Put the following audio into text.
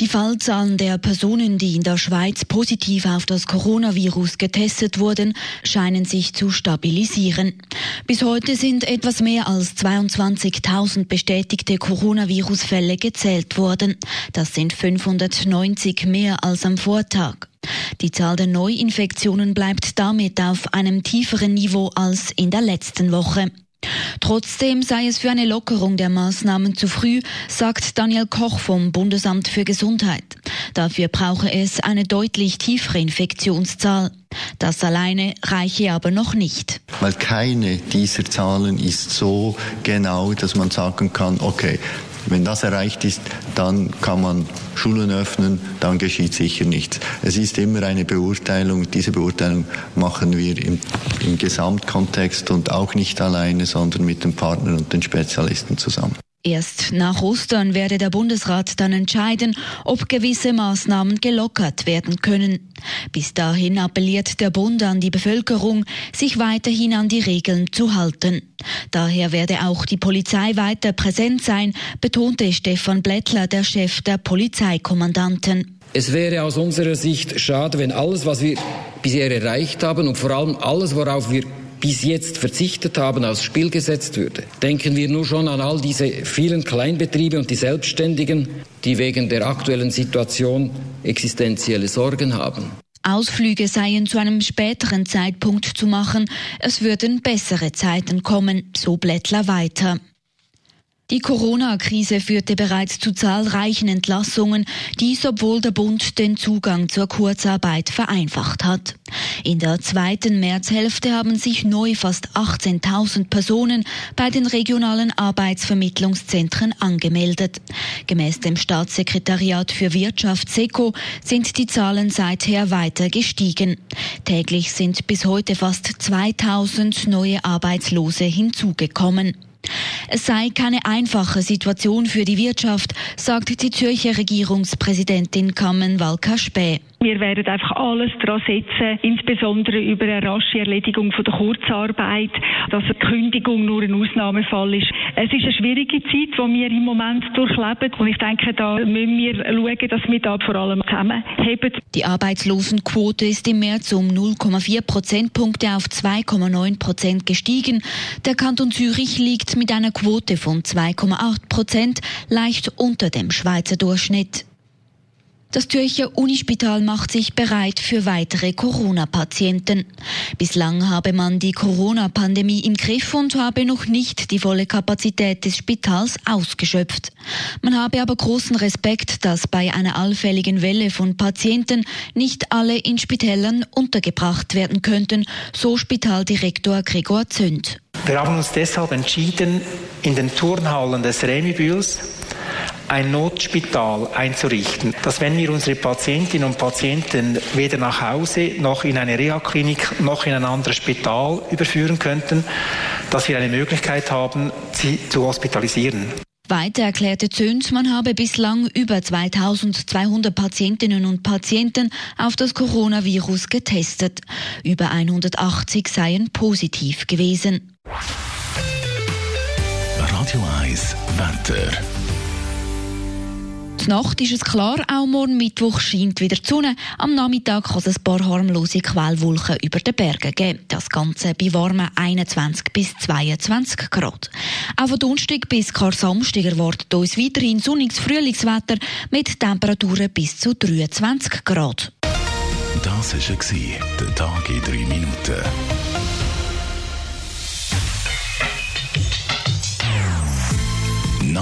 Die Fallzahlen der Personen, die in der Schweiz positiv auf das Coronavirus getestet wurden, scheinen sich zu stabilisieren. Bis heute sind etwas mehr als 22.000 bestätigte Coronavirus-Fälle gezählt worden. Das sind 590 mehr als am Vortag. Die Zahl der Neuinfektionen bleibt damit auf einem tieferen Niveau als in der letzten Woche. Trotzdem sei es für eine Lockerung der Maßnahmen zu früh, sagt Daniel Koch vom Bundesamt für Gesundheit. Dafür brauche es eine deutlich tiefere Infektionszahl. Das alleine reiche aber noch nicht. Weil keine dieser Zahlen ist so genau, dass man sagen kann, okay, wenn das erreicht ist, dann kann man Schulen öffnen, dann geschieht sicher nichts. Es ist immer eine Beurteilung. Diese Beurteilung machen wir im, im Gesamtkontext und auch nicht alleine, sondern mit den Partnern und den Spezialisten zusammen. Erst nach Ostern werde der Bundesrat dann entscheiden, ob gewisse Maßnahmen gelockert werden können. Bis dahin appelliert der Bund an die Bevölkerung, sich weiterhin an die Regeln zu halten. Daher werde auch die Polizei weiter präsent sein, betonte Stefan Blättler, der Chef der Polizeikommandanten. Es wäre aus unserer Sicht schade, wenn alles, was wir bisher erreicht haben und vor allem alles, worauf wir bis jetzt verzichtet haben, aufs Spiel gesetzt würde. Denken wir nur schon an all diese vielen Kleinbetriebe und die Selbstständigen, die wegen der aktuellen Situation existenzielle Sorgen haben. Ausflüge seien zu einem späteren Zeitpunkt zu machen. Es würden bessere Zeiten kommen, so Blättler weiter. Die Corona-Krise führte bereits zu zahlreichen Entlassungen, dies obwohl der Bund den Zugang zur Kurzarbeit vereinfacht hat. In der zweiten Märzhälfte haben sich neu fast 18.000 Personen bei den regionalen Arbeitsvermittlungszentren angemeldet. Gemäß dem Staatssekretariat für Wirtschaft SECO sind die Zahlen seither weiter gestiegen. Täglich sind bis heute fast 2000 neue Arbeitslose hinzugekommen. Es sei keine einfache Situation für die Wirtschaft, sagt die Zürcher Regierungspräsidentin Carmen Walka Späh. Wir werden einfach alles daran setzen, insbesondere über eine rasche Erledigung von der Kurzarbeit, dass eine Kündigung nur ein Ausnahmefall ist. Es ist eine schwierige Zeit, die wir im Moment durchleben und ich denke, da müssen wir schauen, dass wir da vor allem zusammenheben. Die Arbeitslosenquote ist im März um 0,4 Prozentpunkte auf 2,9 Prozent gestiegen. Der Kanton Zürich liegt mit einer Quote von 2,8 Prozent leicht unter dem Schweizer Durchschnitt. Das Zürcher Unispital macht sich bereit für weitere Corona-Patienten. Bislang habe man die Corona-Pandemie im Griff und habe noch nicht die volle Kapazität des Spitals ausgeschöpft. Man habe aber großen Respekt, dass bei einer allfälligen Welle von Patienten nicht alle in Spitälern untergebracht werden könnten, so Spitaldirektor Gregor Zünd. Wir haben uns deshalb entschieden, in den Turnhallen des Remibühls ein Notspital einzurichten, dass wenn wir unsere Patientinnen und Patienten weder nach Hause noch in eine Reha-Klinik noch in ein anderes Spital überführen könnten, dass wir eine Möglichkeit haben, sie zu hospitalisieren. Weiter erklärte Zünd, man habe bislang über 2200 Patientinnen und Patienten auf das Coronavirus getestet. Über 180 seien positiv gewesen. Radio 1 Wetter. Die Nacht ist es klar, auch morgen Mittwoch scheint wieder die Sonne. Am Nachmittag kann es ein paar harmlose Quellwolken über den Bergen geben. Das Ganze bei warmen 21 bis 22 Grad. Auch von Donnerstag bis Kar Samstag erwartet uns weiterhin sonniges Frühlingswetter mit Temperaturen bis zu 23 Grad. Das war der Tag in 3 Minuten.